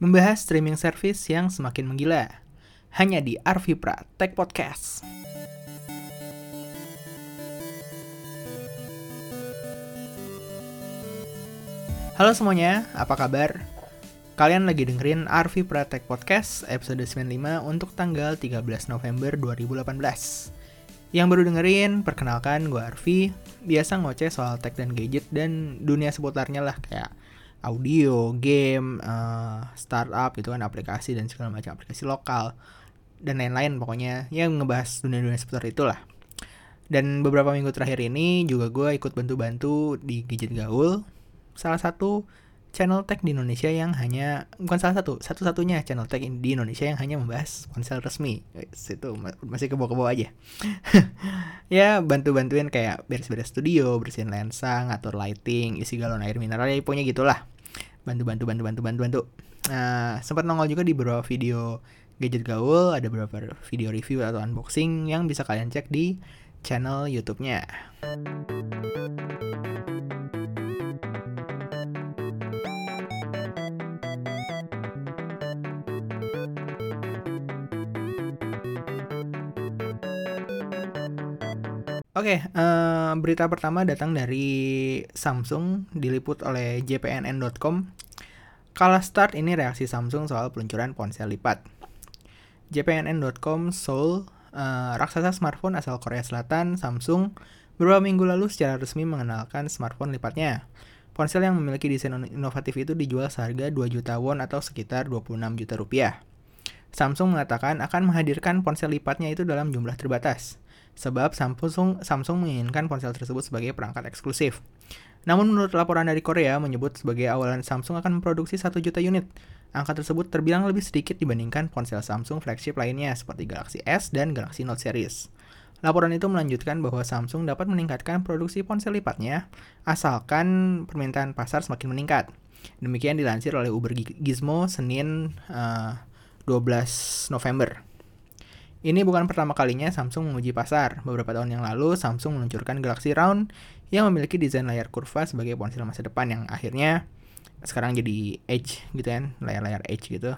membahas streaming service yang semakin menggila. Hanya di Arvipra Tech Podcast. Halo semuanya, apa kabar? Kalian lagi dengerin Arvi Pratek Podcast episode 95 untuk tanggal 13 November 2018. Yang baru dengerin, perkenalkan gue Arvi, biasa ngoceh soal tech dan gadget dan dunia seputarnya lah kayak audio, game, uh, startup gitu kan, aplikasi dan segala macam aplikasi lokal dan lain-lain pokoknya yang ngebahas dunia-dunia seputar itulah. Dan beberapa minggu terakhir ini juga gue ikut bantu-bantu di Gadget Gaul salah satu channel tech di Indonesia yang hanya bukan salah satu satu-satunya channel tech di Indonesia yang hanya membahas ponsel resmi. Itu masih kebo-kebo aja. Ya bantu-bantuin kayak beres-beres studio bersihin lensa ngatur lighting isi galon air mineral ya pokoknya gitulah. Bantu-bantu bantu-bantu bantu-bantu. Nah sempat nongol juga di beberapa video gadget gaul ada beberapa video review atau unboxing yang bisa kalian cek di channel YouTube-nya. Oke, okay, uh, eh, berita pertama datang dari Samsung, diliput oleh jpnn.com. Kala start ini reaksi Samsung soal peluncuran ponsel lipat. jpnn.com Seoul, uh, raksasa smartphone asal Korea Selatan, Samsung, beberapa minggu lalu secara resmi mengenalkan smartphone lipatnya. Ponsel yang memiliki desain inovatif itu dijual seharga 2 juta won atau sekitar 26 juta rupiah. Samsung mengatakan akan menghadirkan ponsel lipatnya itu dalam jumlah terbatas sebab Samsung Samsung menginginkan ponsel tersebut sebagai perangkat eksklusif. Namun menurut laporan dari Korea menyebut sebagai awalan Samsung akan memproduksi 1 juta unit. Angka tersebut terbilang lebih sedikit dibandingkan ponsel Samsung flagship lainnya seperti Galaxy S dan Galaxy Note series. Laporan itu melanjutkan bahwa Samsung dapat meningkatkan produksi ponsel lipatnya asalkan permintaan pasar semakin meningkat. Demikian dilansir oleh Uber Gizmo Senin uh, eh, 12 November. Ini bukan pertama kalinya Samsung menguji pasar. Beberapa tahun yang lalu, Samsung meluncurkan Galaxy Round yang memiliki desain layar kurva sebagai ponsel masa depan yang akhirnya sekarang jadi Edge gitu kan, layar-layar Edge gitu.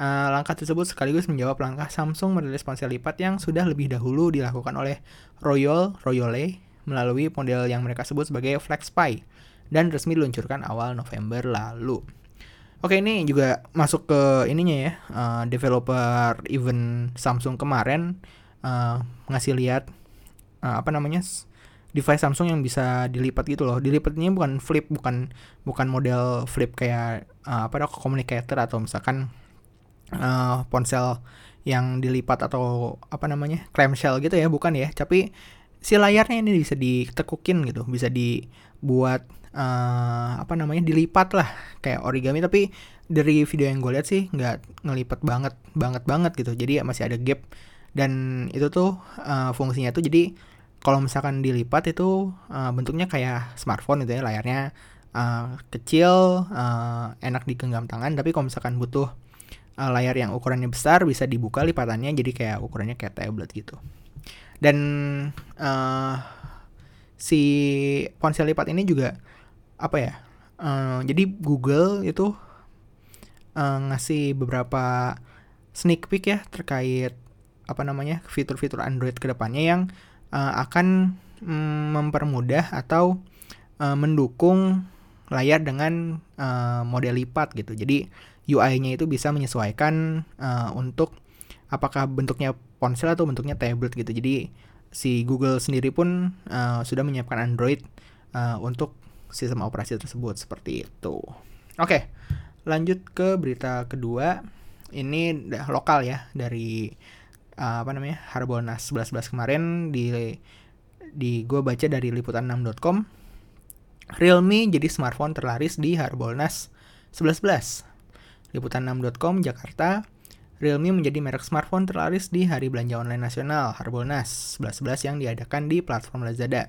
Uh, langkah tersebut sekaligus menjawab langkah Samsung merilis ponsel lipat yang sudah lebih dahulu dilakukan oleh Royal Royole melalui model yang mereka sebut sebagai FlexPi dan resmi diluncurkan awal November lalu. Oke ini juga masuk ke ininya ya uh, developer event Samsung kemarin uh, ngasih lihat uh, apa namanya device Samsung yang bisa dilipat gitu loh. Dilipatnya bukan flip, bukan bukan model flip kayak uh, apa communicator atau misalkan uh, ponsel yang dilipat atau apa namanya clamshell gitu ya, bukan ya. Tapi si layarnya ini bisa ditekukin gitu, bisa dibuat uh, apa namanya dilipat lah kayak origami. Tapi dari video yang gue lihat sih nggak ngelipat banget banget banget gitu. Jadi masih ada gap. Dan itu tuh uh, fungsinya tuh jadi kalau misalkan dilipat itu uh, bentuknya kayak smartphone gitu ya layarnya uh, kecil uh, enak digenggam tangan. Tapi kalau misalkan butuh uh, layar yang ukurannya besar bisa dibuka lipatannya jadi kayak ukurannya kayak tablet gitu dan uh, si ponsel lipat ini juga apa ya uh, jadi Google itu uh, ngasih beberapa sneak peek ya terkait apa namanya fitur-fitur Android ke depannya yang uh, akan mm, mempermudah atau uh, mendukung layar dengan uh, model lipat gitu. Jadi UI-nya itu bisa menyesuaikan uh, untuk apakah bentuknya ponsel atau bentuknya tablet gitu. Jadi si Google sendiri pun uh, sudah menyiapkan Android uh, untuk sistem operasi tersebut seperti itu. Oke, lanjut ke berita kedua. Ini lokal ya dari uh, apa namanya Harbolnas 11 kemarin di di gue baca dari liputan6.com. Realme jadi smartphone terlaris di Harbolnas 11 Liputan6.com Jakarta. Realme menjadi merek smartphone terlaris di Hari Belanja Online Nasional Harbolnas 11 yang diadakan di platform Lazada.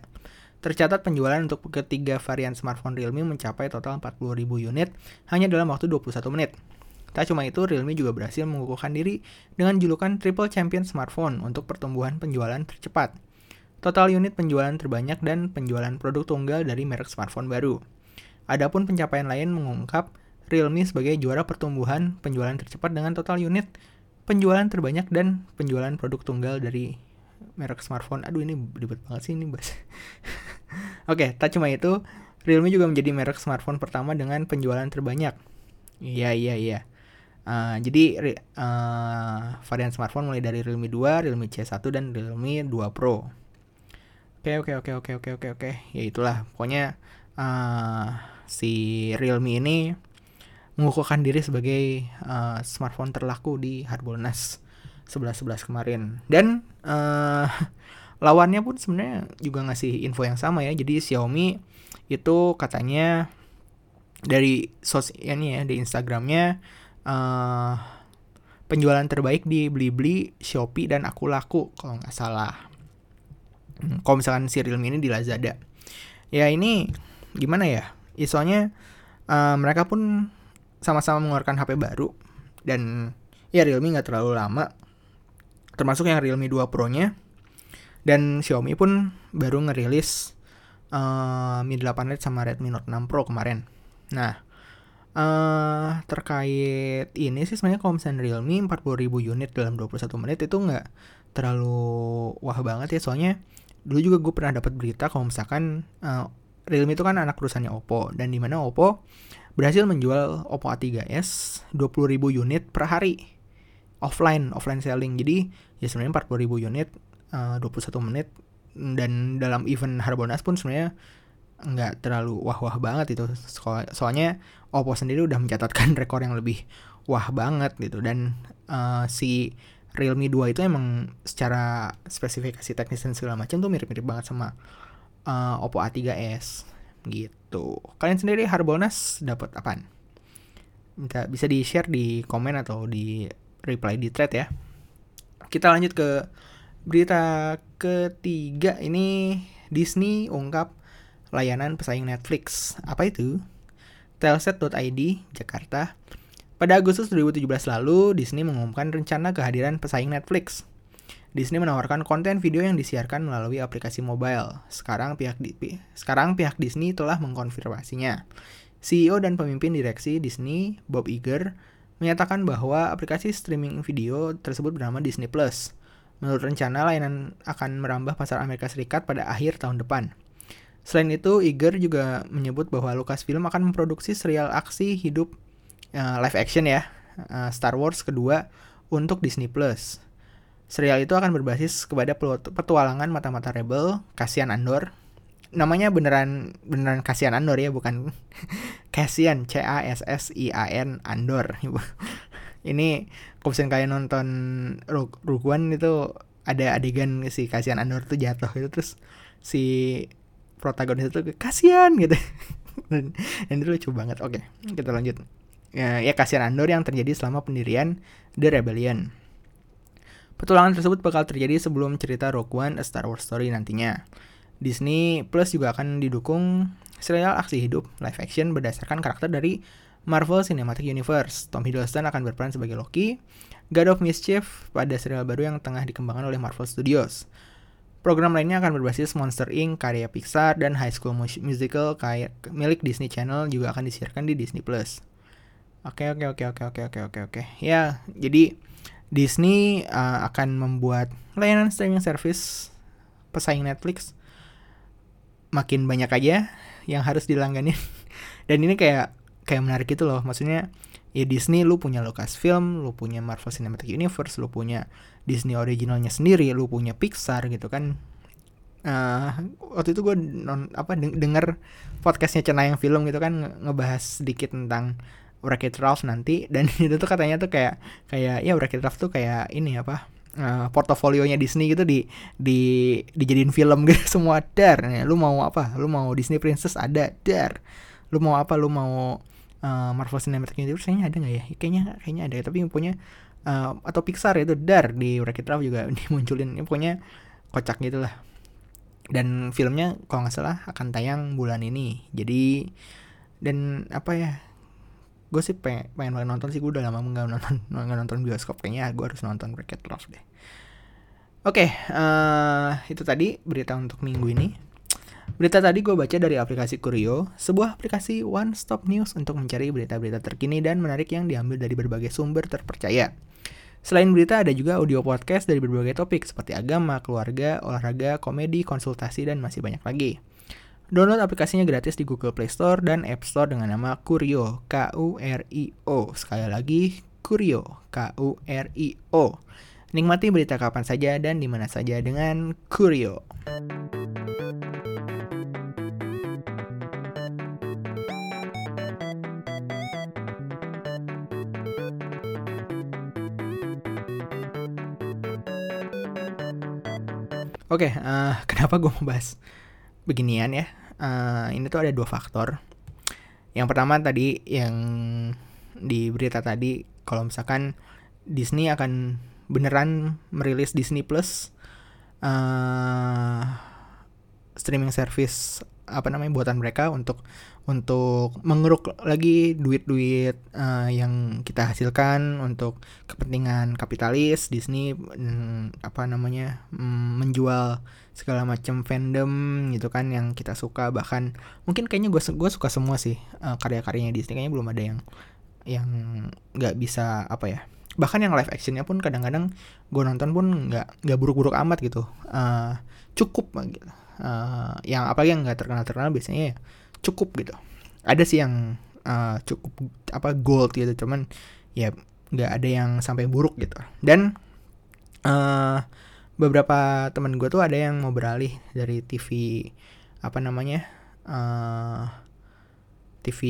Tercatat penjualan untuk ketiga varian smartphone Realme mencapai total 40.000 unit hanya dalam waktu 21 menit. Tak cuma itu, Realme juga berhasil mengukuhkan diri dengan julukan Triple Champion Smartphone untuk pertumbuhan penjualan tercepat. Total unit penjualan terbanyak dan penjualan produk tunggal dari merek smartphone baru. Adapun pencapaian lain mengungkap Realme sebagai juara pertumbuhan penjualan tercepat dengan total unit penjualan terbanyak dan penjualan produk tunggal dari merek smartphone. Aduh ini ribet banget sih ini bahas. Oke, okay, tak cuma itu, Realme juga menjadi merek smartphone pertama dengan penjualan terbanyak. Iya, iya, iya. Uh, jadi uh, varian smartphone mulai dari Realme 2, Realme C1 dan Realme 2 Pro. Oke, oke, oke, oke, oke, oke, oke. Ya itulah, pokoknya uh, si Realme ini mengukuhkan diri sebagai uh, smartphone terlaku di Harbolnas 11-11 kemarin. Dan uh, lawannya pun sebenarnya juga ngasih info yang sama ya. Jadi Xiaomi itu katanya dari sos ini ya di Instagramnya uh, penjualan terbaik di Blibli, Shopee dan Aku Laku kalau nggak salah. Hmm, kalau misalkan si Realme ini di Lazada. Ya ini gimana ya? Ya soalnya uh, mereka pun sama-sama mengeluarkan HP baru dan ya Realme nggak terlalu lama. Termasuk yang Realme 2 Pro-nya. Dan Xiaomi pun baru ngerilis uh, Mi 8 Lite sama Redmi Note 6 Pro kemarin. Nah, uh, terkait ini sih sebenarnya kalau misalnya Realme 40.000 unit dalam 21 menit itu nggak terlalu wah banget ya. Soalnya dulu juga gue pernah dapat berita kalau misalkan uh, Realme itu kan anak perusahaannya Oppo dan di mana Oppo berhasil menjual Oppo A3s 20.000 unit per hari offline offline selling. Jadi ya sebenarnya 40.000 unit uh, 21 menit dan dalam event Harbolnas pun sebenarnya nggak terlalu wah-wah banget itu. Soalnya Oppo sendiri udah mencatatkan rekor yang lebih wah banget gitu. Dan uh, si Realme 2 itu emang secara spesifikasi teknis dan segala macam tuh mirip-mirip banget sama uh, Oppo A3s gitu. Kalian sendiri Harbolnas dapat apaan? Minta bisa di share di komen atau di reply di thread ya. Kita lanjut ke berita ketiga ini Disney ungkap layanan pesaing Netflix. Apa itu? Telset.id Jakarta. Pada Agustus 2017 lalu, Disney mengumumkan rencana kehadiran pesaing Netflix. Disney menawarkan konten video yang disiarkan melalui aplikasi mobile. Sekarang pihak di, sekarang pihak Disney telah mengkonfirmasinya. CEO dan pemimpin direksi Disney, Bob Iger, menyatakan bahwa aplikasi streaming video tersebut bernama Disney Plus. Menurut rencana, layanan akan merambah pasar Amerika Serikat pada akhir tahun depan. Selain itu, Iger juga menyebut bahwa Lucasfilm akan memproduksi serial aksi hidup uh, live action ya, uh, Star Wars kedua untuk Disney Plus. Serial itu akan berbasis kepada petualangan mata-mata rebel, Cassian Andor. Namanya beneran beneran Cassian Andor ya, bukan Cassian C A S S I A N Andor. Ini kalau kalian nonton Rogue One itu ada adegan si Cassian Andor tuh jatuh itu terus si protagonis itu kasihan gitu. dan, dan itu lucu banget. Oke, kita lanjut. Ya, ya Cassian Andor yang terjadi selama pendirian The Rebellion. Petualangan tersebut bakal terjadi sebelum cerita Rogue One A Star Wars Story nantinya. Disney Plus juga akan didukung serial aksi hidup live action berdasarkan karakter dari Marvel Cinematic Universe. Tom Hiddleston akan berperan sebagai Loki, God of Mischief pada serial baru yang tengah dikembangkan oleh Marvel Studios. Program lainnya akan berbasis Monster Inc. karya Pixar dan High School Musical kayak milik Disney Channel juga akan disiarkan di Disney Plus. Oke oke oke oke oke oke oke oke. Ya, jadi Disney uh, akan membuat layanan streaming service pesaing Netflix. Makin banyak aja yang harus dilangganin dan ini kayak kayak menarik itu loh. Maksudnya ya Disney lu punya Lucasfilm lu punya Marvel Cinematic Universe lu punya Disney originalnya sendiri lu punya Pixar gitu kan. Uh, waktu itu gue non apa denger podcastnya Cenayang Film gitu kan ngebahas sedikit tentang Wreck-It Ralph nanti. Dan itu tuh katanya tuh kayak kayak ya Wreck-It Ralph tuh kayak ini apa uh, portofolionya Disney gitu di di dijadiin film gitu semua. Dar nih lu mau apa? Lu mau Disney Princess? Ada. Dar. Lu mau apa? Lu mau uh, Marvel Cinematic Universe? Kayaknya ada nggak ya? Kayaknya kayaknya ada. Tapi punya uh, atau Pixar itu dar di Wreck-It Ralph juga dimunculin. Ya, pokoknya kocak gitu lah. Dan filmnya kalau nggak salah akan tayang bulan ini. Jadi dan apa ya gue sih pengen, pengen banget nonton sih gue udah lama nggak nonton nggak nonton bioskop kayaknya gue harus nonton Break Love deh oke okay, uh, eh, itu tadi berita untuk minggu ini Berita tadi gue baca dari aplikasi Kurio, sebuah aplikasi one stop news untuk mencari berita-berita terkini dan menarik yang diambil dari berbagai sumber terpercaya. Selain berita ada juga audio podcast dari berbagai topik seperti agama, keluarga, olahraga, komedi, konsultasi, dan masih banyak lagi. Download aplikasinya gratis di Google Play Store dan App Store dengan nama Kurio, K-U-R-I-O. Sekali lagi, Kurio, K-U-R-I-O. Nikmati berita kapan saja dan di mana saja dengan Kurio. Oke, okay, uh, eh, kenapa gue mau bahas beginian ya? Uh, ini tuh ada dua faktor. Yang pertama tadi yang di berita tadi, kalau misalkan Disney akan beneran merilis Disney Plus uh, streaming service apa namanya buatan mereka untuk untuk mengeruk lagi duit-duit uh, yang kita hasilkan untuk kepentingan kapitalis Disney mm, apa namanya mm, menjual segala macam fandom gitu kan yang kita suka. Bahkan mungkin kayaknya gue gue suka semua sih uh, karya-karyanya Disney. Kayaknya belum ada yang yang nggak bisa apa ya bahkan yang live actionnya pun kadang-kadang gue nonton pun nggak nggak buruk-buruk amat gitu. Uh, cukup gitu uh, yang apalagi yang nggak terkenal terkenal biasanya ya cukup gitu ada sih yang uh, cukup apa gold gitu cuman ya nggak ada yang sampai buruk gitu dan uh, beberapa teman gue tuh ada yang mau beralih dari TV apa namanya uh, TV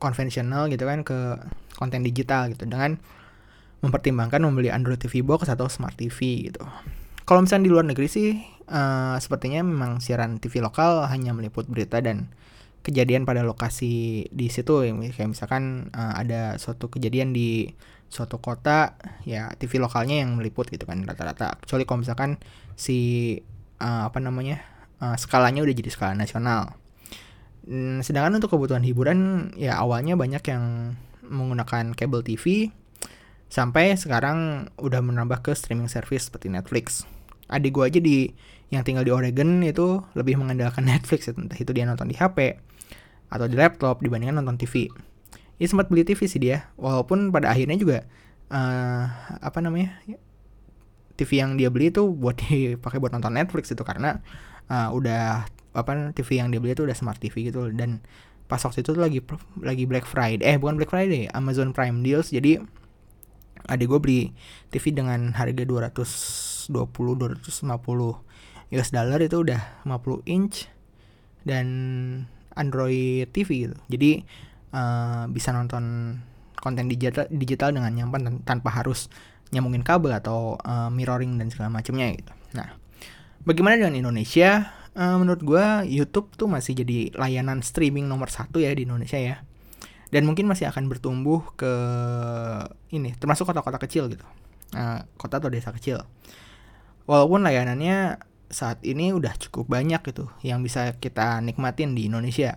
konvensional gitu kan ke konten digital gitu dengan mempertimbangkan membeli Android TV box atau Smart TV gitu. Kalau misalnya di luar negeri sih, uh, sepertinya memang siaran TV lokal hanya meliput berita dan kejadian pada lokasi di situ kayak misalkan uh, ada suatu kejadian di suatu kota ya TV lokalnya yang meliput gitu kan rata-rata. Kecuali kalau misalkan si uh, apa namanya uh, skalanya udah jadi skala nasional. Hmm, sedangkan untuk kebutuhan hiburan ya awalnya banyak yang menggunakan kabel TV sampai sekarang udah menambah ke streaming service seperti Netflix. Adik gue aja di yang tinggal di Oregon itu lebih mengandalkan Netflix entah itu dia nonton di HP atau di laptop dibandingkan nonton TV. Ya sempat beli TV sih dia, walaupun pada akhirnya juga uh, apa namanya TV yang dia beli itu buat dipakai buat nonton Netflix itu karena uh, udah apa TV yang dia beli itu udah smart TV gitu. Dan pas waktu itu tuh lagi lagi Black Friday eh bukan Black Friday Amazon Prime deals. Jadi ada gue beli TV dengan harga 220 250 US dollar itu udah 50 inch. Dan Android TV gitu. Jadi uh, bisa nonton konten digital digital dengan nyaman tanpa harus nyambungin kabel atau uh, mirroring dan segala macamnya gitu. Nah, bagaimana dengan Indonesia? Uh, menurut gue YouTube tuh masih jadi layanan streaming nomor satu ya di Indonesia ya. Dan mungkin masih akan bertumbuh ke ini, termasuk kota-kota kecil gitu, uh, kota atau desa kecil. Walaupun layanannya saat ini udah cukup banyak gitu yang bisa kita nikmatin di Indonesia.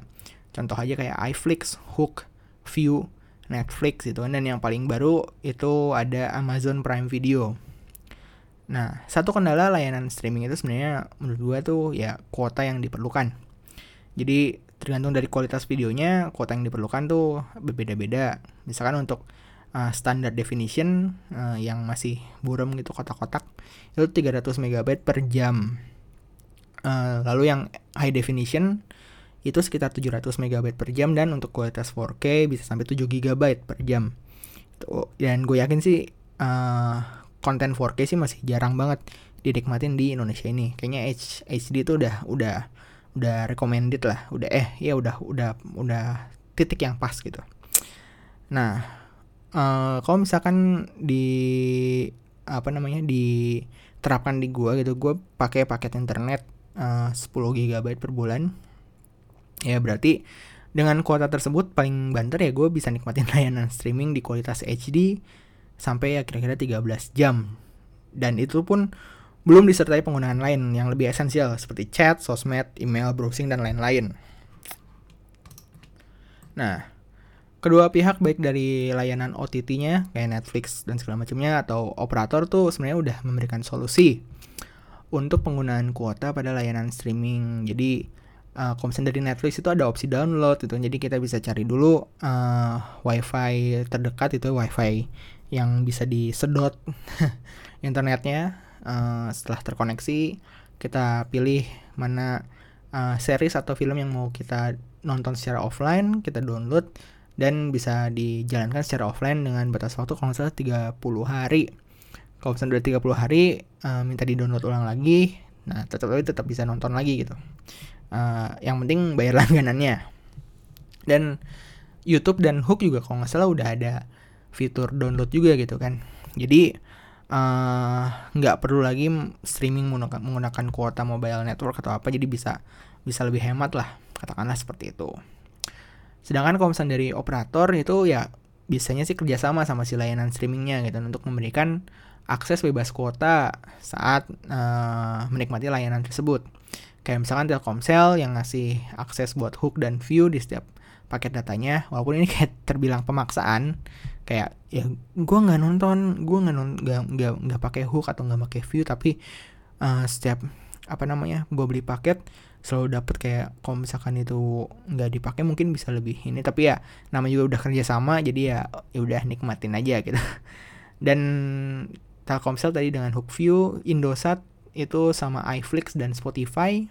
Contoh aja kayak iFlix, Hook, View, Netflix gitu dan yang paling baru itu ada Amazon Prime Video. Nah, satu kendala layanan streaming itu sebenarnya menurut gue tuh ya kuota yang diperlukan. Jadi tergantung dari kualitas videonya, kuota yang diperlukan tuh berbeda-beda. Misalkan untuk uh, standard definition uh, yang masih buram gitu kotak-kotak itu 300 MB per jam. Uh, lalu yang high definition itu sekitar 700 MB per jam dan untuk kualitas 4K bisa sampai 7 GB per jam. Dan gue yakin sih uh, konten 4K sih masih jarang banget dinikmatin di Indonesia ini. Kayaknya H HD itu udah udah udah recommended lah, udah eh ya udah udah udah titik yang pas gitu. Nah, uh, kalau misalkan di apa namanya diterapkan di gua gitu gua pakai paket internet uh, 10 GB per bulan ya berarti dengan kuota tersebut paling banter ya gue bisa nikmatin layanan streaming di kualitas HD sampai ya kira-kira 13 jam dan itu pun belum disertai penggunaan lain yang lebih esensial seperti chat, sosmed, email, browsing, dan lain-lain. Nah, kedua pihak baik dari layanan OTT-nya kayak Netflix dan segala macamnya atau operator tuh sebenarnya udah memberikan solusi untuk penggunaan kuota pada layanan streaming. Jadi uh, kalau misalnya dari Netflix itu ada opsi download gitu jadi kita bisa cari dulu uh, wifi terdekat itu wifi yang bisa disedot internetnya uh, setelah terkoneksi kita pilih mana uh, series atau film yang mau kita nonton secara offline kita download dan bisa dijalankan secara offline dengan batas waktu kalau misalnya 30 hari. Kalau misalnya udah 30 hari uh, minta di download ulang lagi. Nah tetap tetap bisa nonton lagi gitu. Uh, yang penting bayar langganannya. Dan YouTube dan Hook juga kalau nggak salah udah ada fitur download juga gitu kan. Jadi eh, nggak uh, perlu lagi streaming menggunakan kuota mobile network atau apa. Jadi bisa bisa lebih hemat lah katakanlah seperti itu sedangkan kalau misalnya dari operator itu ya biasanya sih kerjasama sama si layanan streamingnya gitu. Untuk memberikan akses bebas kuota saat uh, menikmati layanan tersebut. Kayak misalkan Telkomsel yang ngasih akses buat hook dan view di setiap paket datanya. Walaupun ini kayak terbilang pemaksaan. Kayak ya gue nggak nonton gue nggak nggak nggak nggak pakai hook atau nggak pakai view tapi uh, setiap apa namanya gue beli paket selalu dapet kayak kalau misalkan itu nggak dipakai mungkin bisa lebih ini tapi ya nama juga udah kerja sama jadi ya ya udah nikmatin aja gitu dan Telkomsel tadi dengan Hookview Indosat itu sama iFlix dan Spotify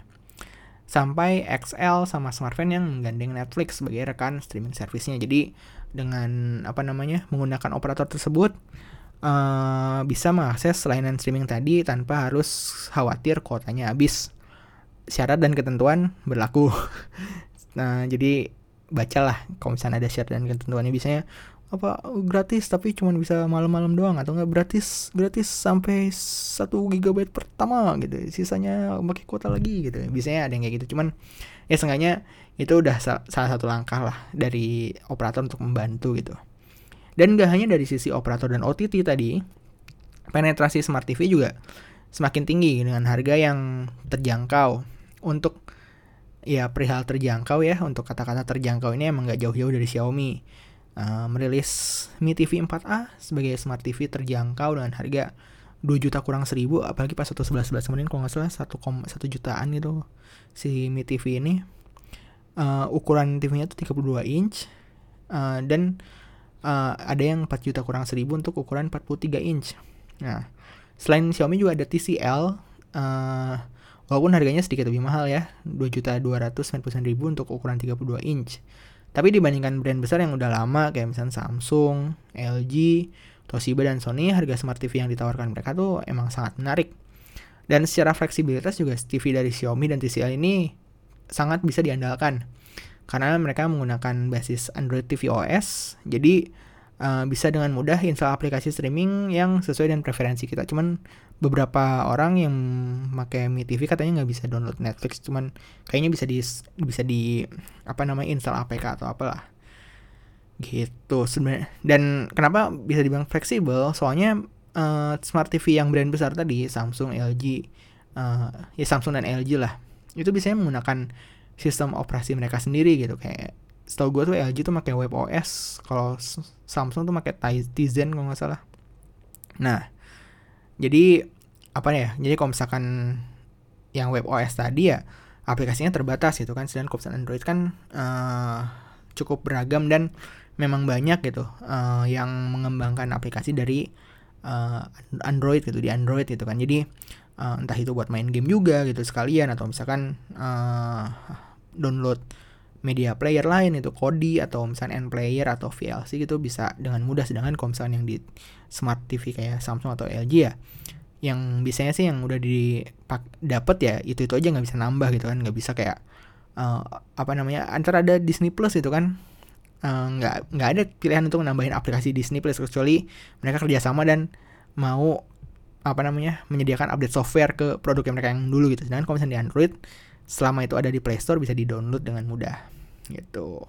sampai XL sama smartphone yang menggandeng Netflix sebagai rekan streaming servicenya. Jadi dengan apa namanya menggunakan operator tersebut uh, bisa mengakses layanan streaming tadi tanpa harus khawatir kuotanya habis. Syarat dan ketentuan berlaku. nah jadi bacalah kalau misalnya ada syarat dan ketentuannya biasanya apa gratis tapi cuma bisa malam-malam doang atau enggak gratis gratis sampai satu gigabyte pertama gitu. Sisanya pakai kuota lagi gitu. Biasanya ada yang kayak gitu. Cuman ya seenggaknya itu udah sal salah satu langkah lah dari operator untuk membantu gitu. Dan gak hanya dari sisi operator dan OTT tadi penetrasi smart TV juga semakin tinggi dengan harga yang terjangkau untuk ya perihal terjangkau ya untuk kata-kata terjangkau ini emang gak jauh-jauh dari Xiaomi. Uh, merilis Mi TV 4A sebagai smart TV terjangkau dengan harga 2 juta kurang seribu apalagi pas satu sebelas sebelas kemarin kalau nggak salah satu satu jutaan gitu si Mi TV ini. Uh, ukuran TV-nya tuh 32 inch uh, dan uh, ada yang 4 juta kurang seribu untuk ukuran 43 inch. Nah selain Xiaomi juga ada TCL uh, walaupun harganya sedikit lebih mahal ya 2 juta 299 ribu untuk ukuran 32 inch tapi dibandingkan brand besar yang udah lama kayak misalnya Samsung, LG, Toshiba dan Sony, harga smart TV yang ditawarkan mereka tuh emang sangat menarik. Dan secara fleksibilitas juga TV dari Xiaomi dan TCL ini sangat bisa diandalkan. Karena mereka menggunakan basis Android TV OS, jadi uh, bisa dengan mudah install aplikasi streaming yang sesuai dengan preferensi kita. Cuman beberapa orang yang pakai Mi TV katanya nggak bisa download Netflix. Cuman kayaknya bisa di bisa di apa namanya install APK atau apalah. Gitu. Sebenarnya dan kenapa bisa dibilang fleksibel? Soalnya uh, smart TV yang brand besar tadi Samsung LG uh, eh, ya Samsung dan LG lah. Itu biasanya menggunakan sistem operasi mereka sendiri gitu. Kayak setahu gue tuh LG tuh pakai WebOS kalau Samsung tuh pakai Tizen kalau nggak salah. Nah jadi apa ya jadi kalau misalkan yang web OS tadi ya aplikasinya terbatas gitu kan sedangkan kalau Android kan uh, cukup beragam dan memang banyak gitu uh, yang mengembangkan aplikasi dari uh, Android gitu di Android gitu kan. Jadi uh, entah itu buat main game juga gitu sekalian atau misalkan uh, download media player lain itu Kodi atau misalnya N player atau VLC gitu bisa dengan mudah sedangkan kalau yang di smart TV kayak Samsung atau LG ya. Yang biasanya sih yang udah dipak dapat ya itu itu aja nggak bisa nambah gitu kan nggak bisa kayak uh, apa namanya antara ada Disney Plus itu kan. Uh, nggak nggak ada pilihan untuk nambahin aplikasi Disney Plus kecuali mereka kerjasama dan mau apa namanya menyediakan update software ke produk yang mereka yang dulu gitu. Sedangkan kalau di Android selama itu ada di Play Store bisa di download dengan mudah gitu.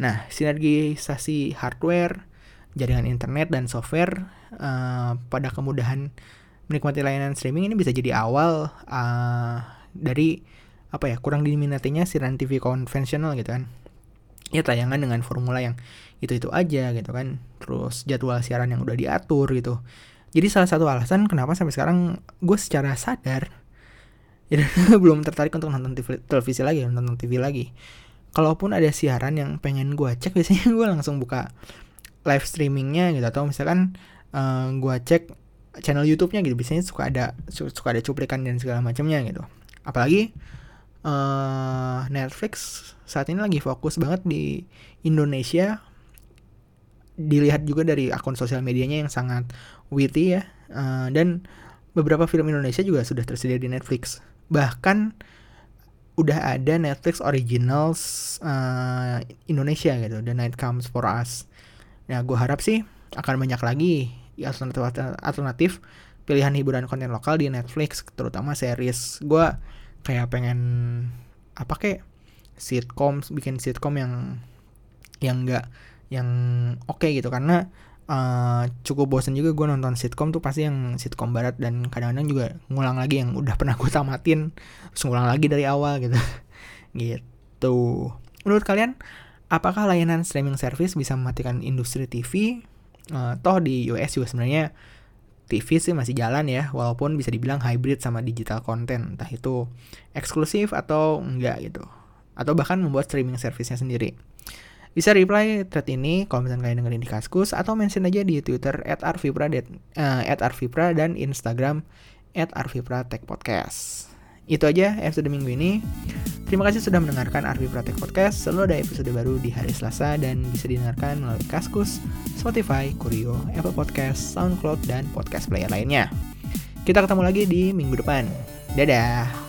Nah sinergisasi hardware jaringan internet dan software uh, pada kemudahan menikmati layanan streaming ini bisa jadi awal uh, dari apa ya kurang diminatinya siaran TV konvensional gitu kan. Ya tayangan dengan formula yang itu itu aja gitu kan. Terus jadwal siaran yang udah diatur gitu. Jadi salah satu alasan kenapa sampai sekarang gue secara sadar jadi belum tertarik untuk nonton TV, televisi lagi nonton TV lagi. Kalaupun ada siaran yang pengen gue cek biasanya gue langsung buka live streamingnya gitu. Atau misalkan uh, eh, gue cek channel YouTube-nya gitu. Biasanya suka ada suka ada cuplikan dan segala macamnya gitu. Apalagi uh, Netflix saat ini lagi fokus banget di Indonesia. Dilihat juga dari akun sosial medianya yang sangat witty ya. Uh, dan beberapa film Indonesia juga sudah tersedia di Netflix bahkan udah ada Netflix originals uh, Indonesia gitu The Night Comes for Us. Nah gue harap sih akan banyak lagi alternatif alternatif pilihan hiburan konten lokal di Netflix terutama series. Gue kayak pengen apa kayak sitcom bikin sitcom yang yang enggak yang oke okay gitu. Karena uh, cukup bosen juga gue nonton sitcom tuh pasti yang sitcom barat dan kadang-kadang juga ngulang lagi yang udah pernah gue tamatin terus ngulang lagi dari awal gitu. Gitu. Menurut kalian apakah layanan streaming service bisa mematikan industri TV uh, toh di US juga sebenarnya TV sih masih jalan ya walaupun bisa dibilang hybrid sama digital content. Entah itu eksklusif atau enggak gitu. Atau bahkan membuat streaming service-nya sendiri bisa reply thread ini kalau misalnya kalian dengerin di Kaskus atau mention aja di Twitter at Arvipra, uh, at dan Instagram at Arvipra Tech Podcast. Itu aja episode minggu ini. Terima kasih sudah mendengarkan Arvipra Tech Podcast. Selalu ada episode baru di hari Selasa dan bisa didengarkan melalui Kaskus, Spotify, Kurio, Apple Podcast, SoundCloud, dan podcast player lainnya. Kita ketemu lagi di minggu depan. Dadah!